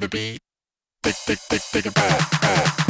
the beat. Thick, thick, thick, thick, and fast, fast.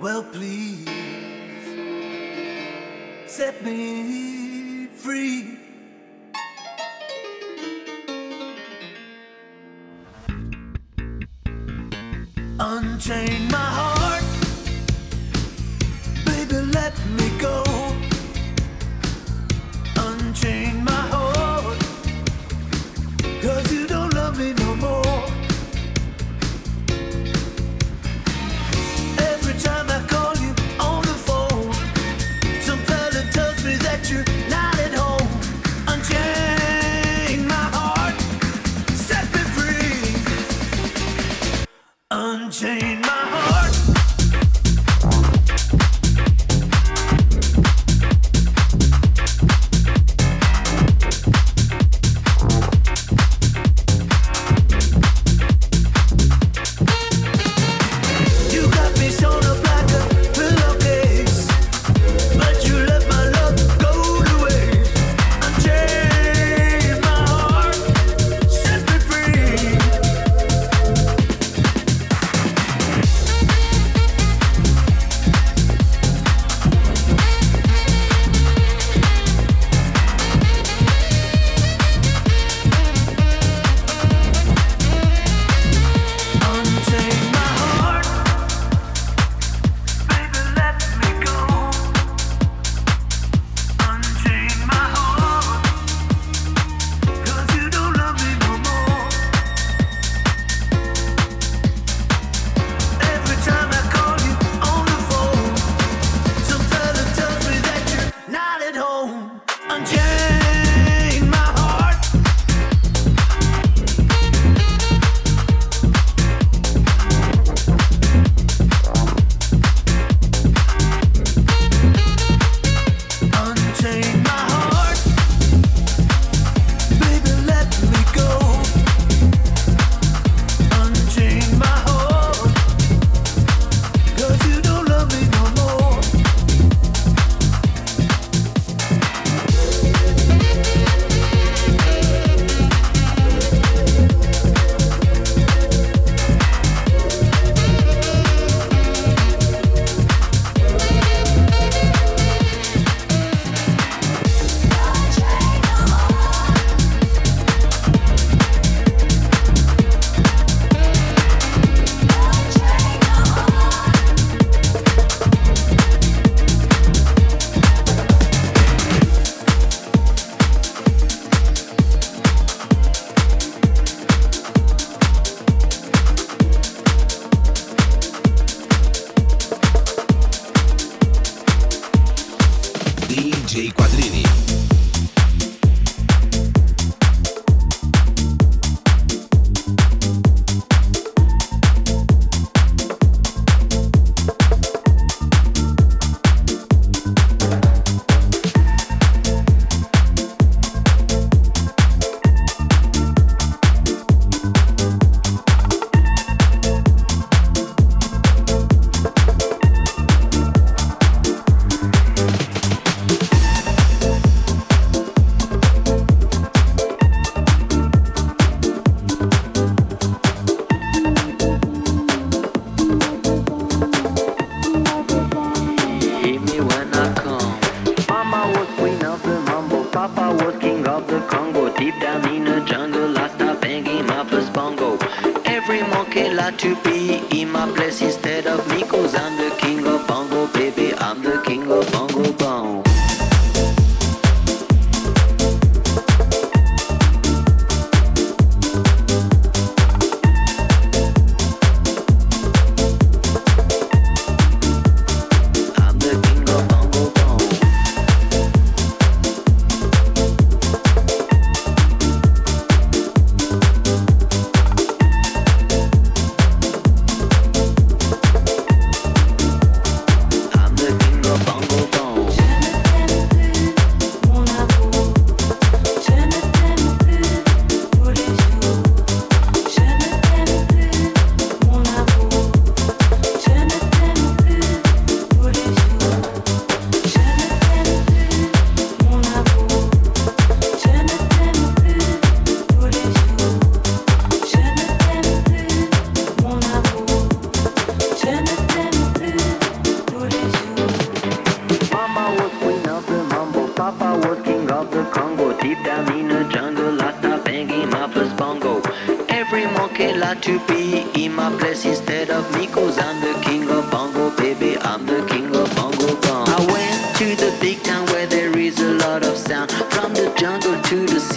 Well, please set me free.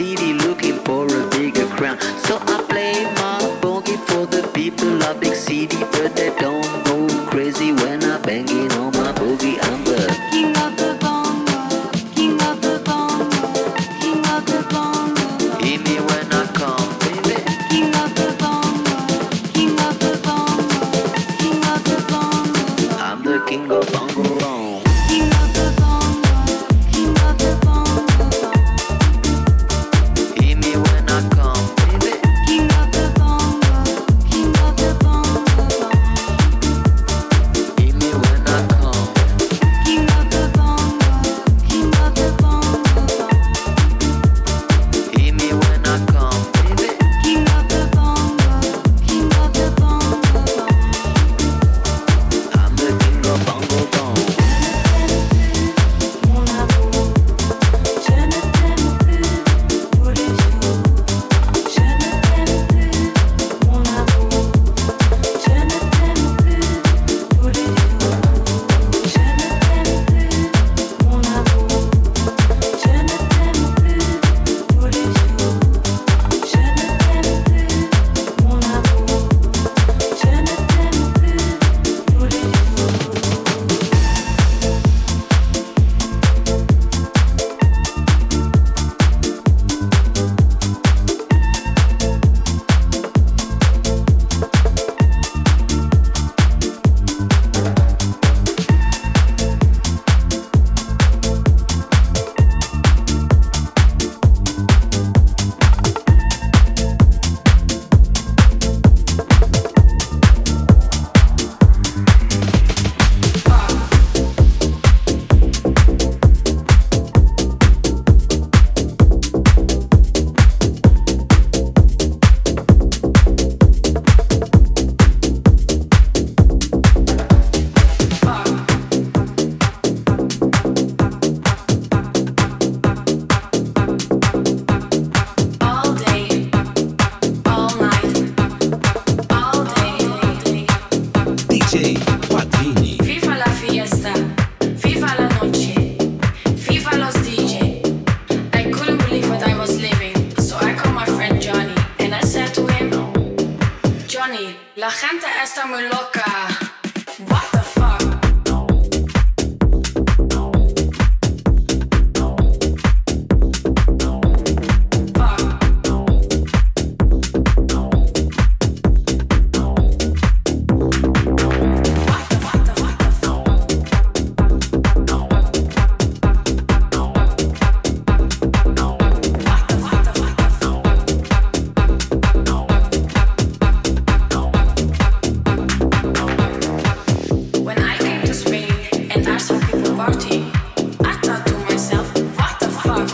city looking for a bigger crown. So I play my boogie for the people of big city, but they don't.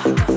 off.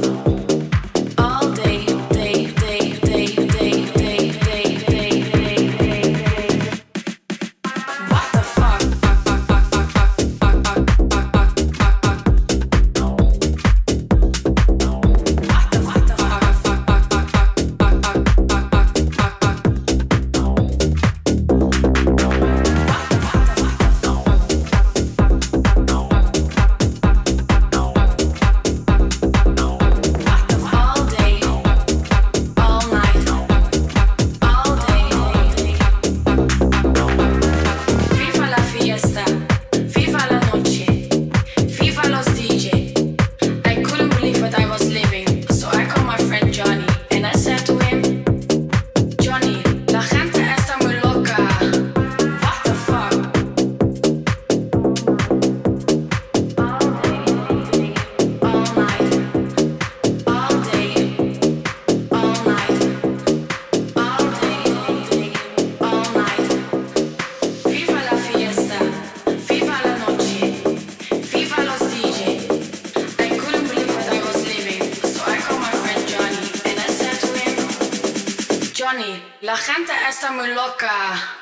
gente está muy loca.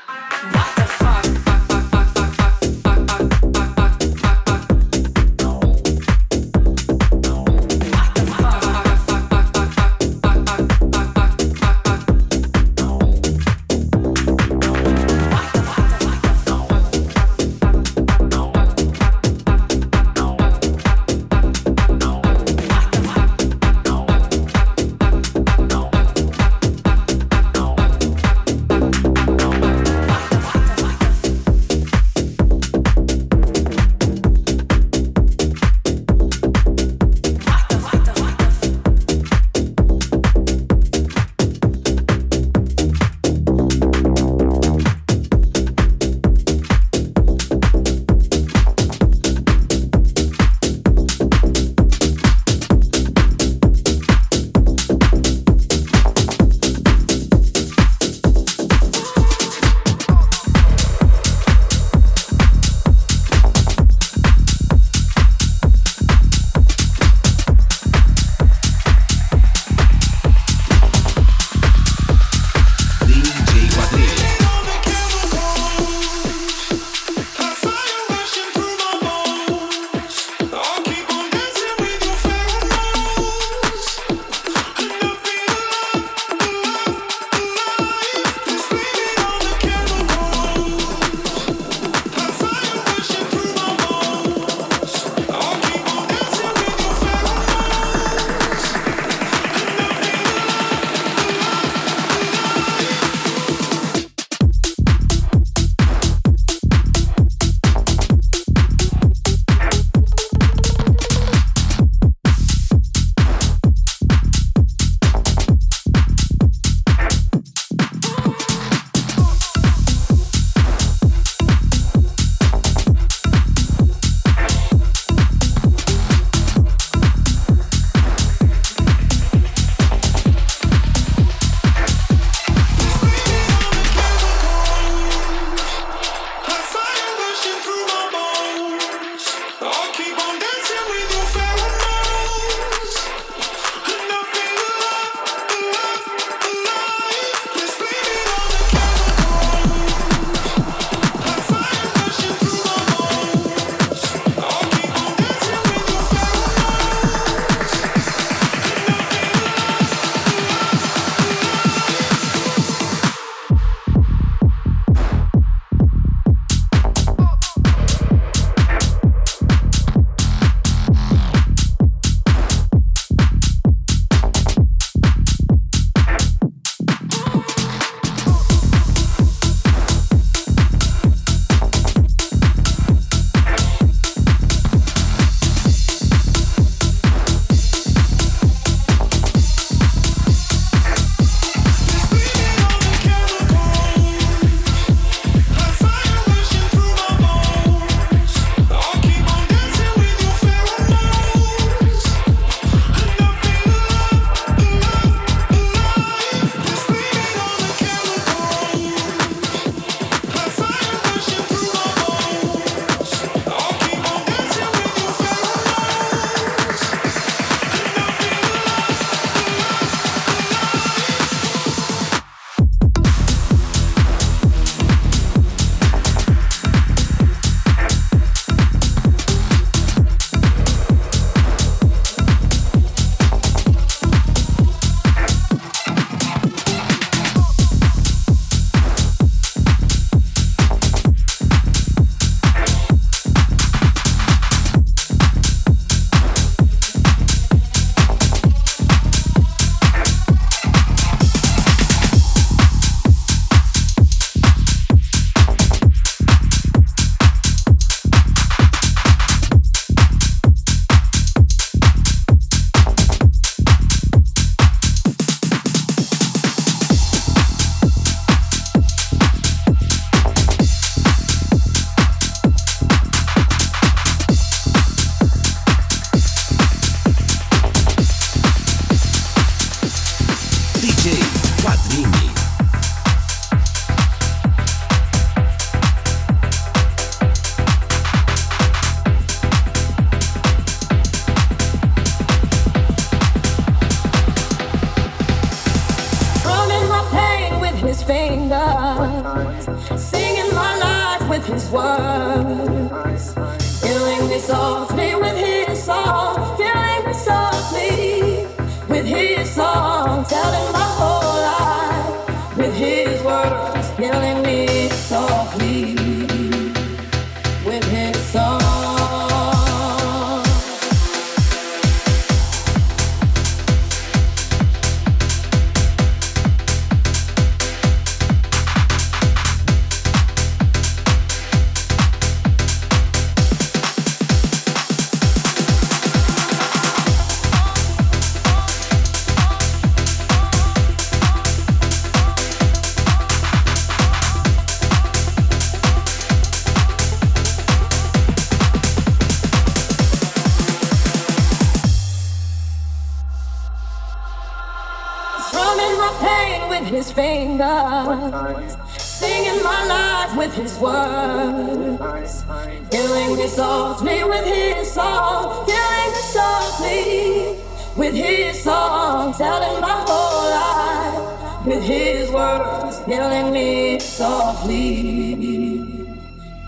with his words healing me softly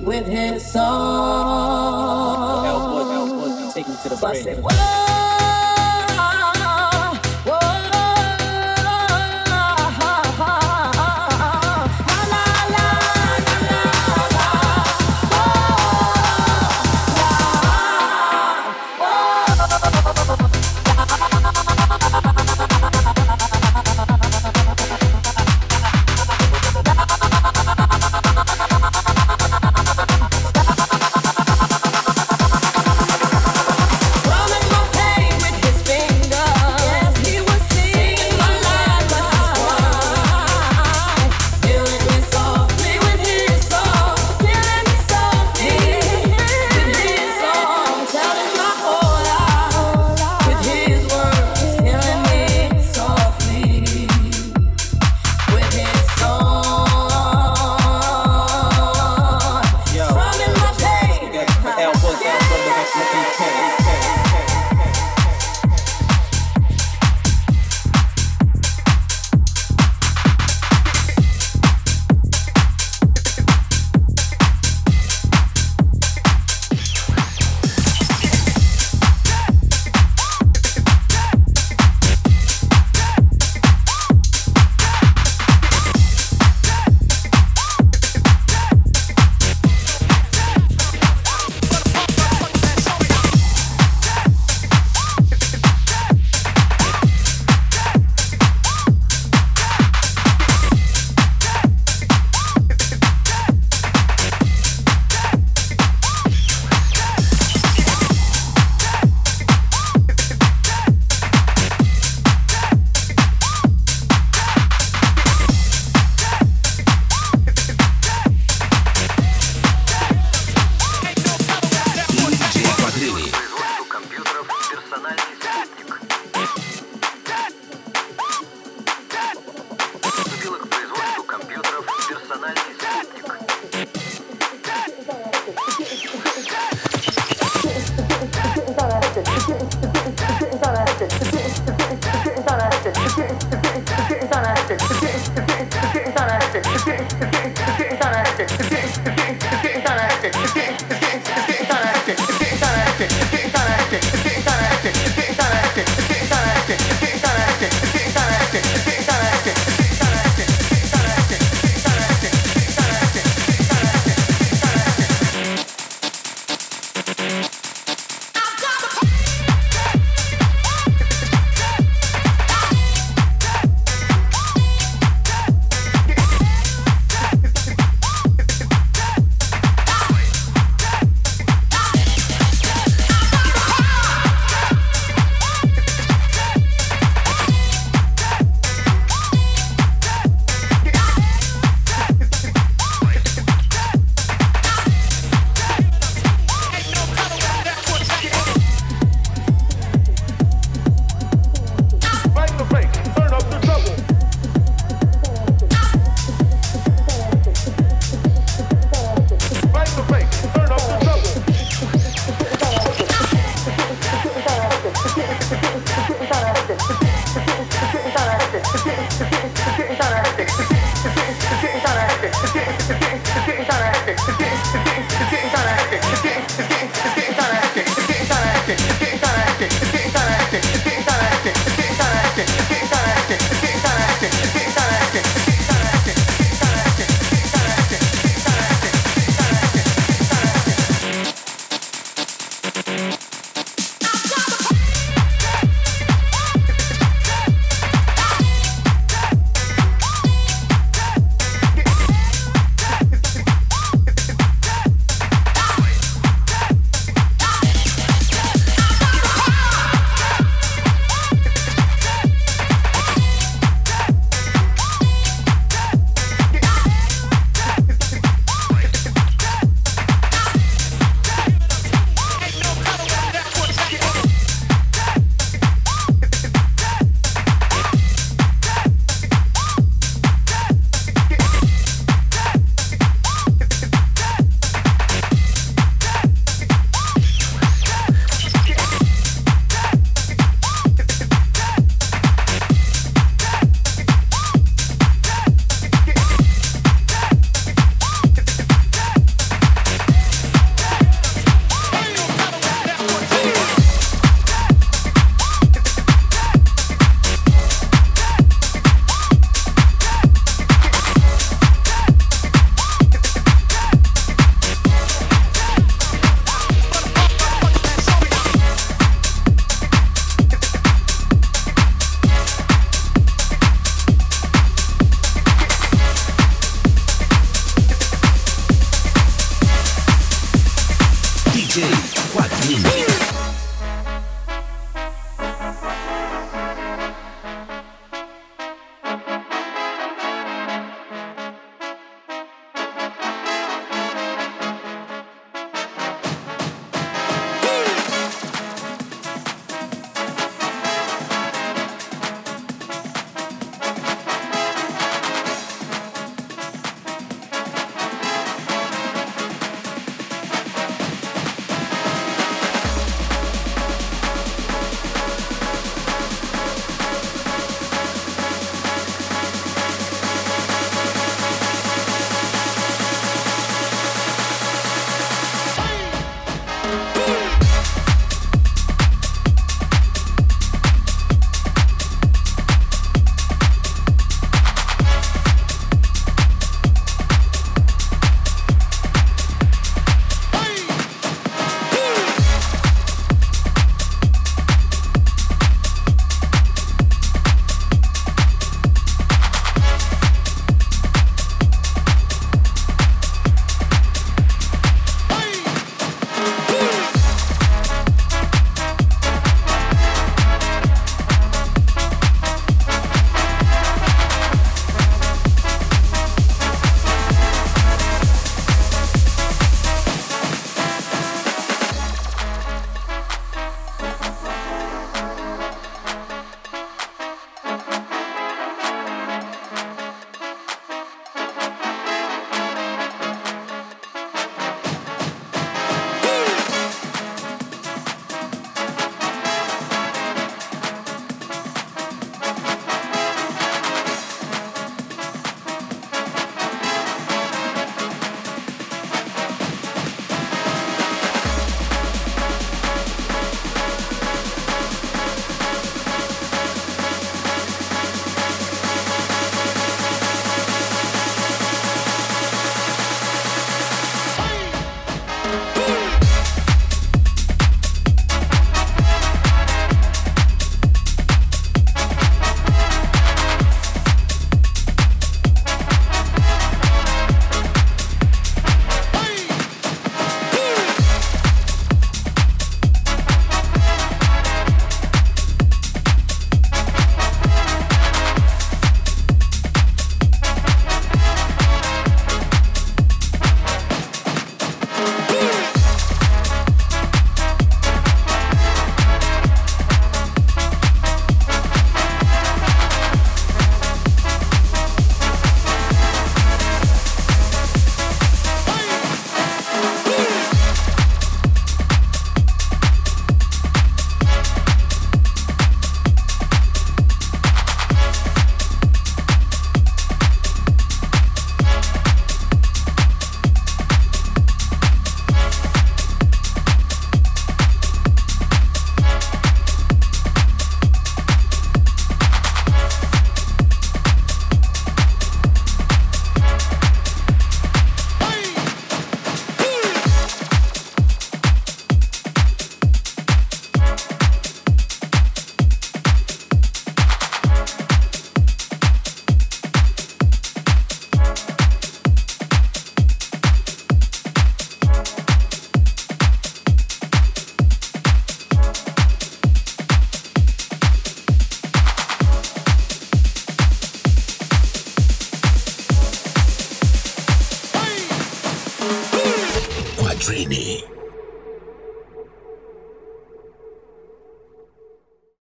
with his song. Elbow, elbow. Take me to the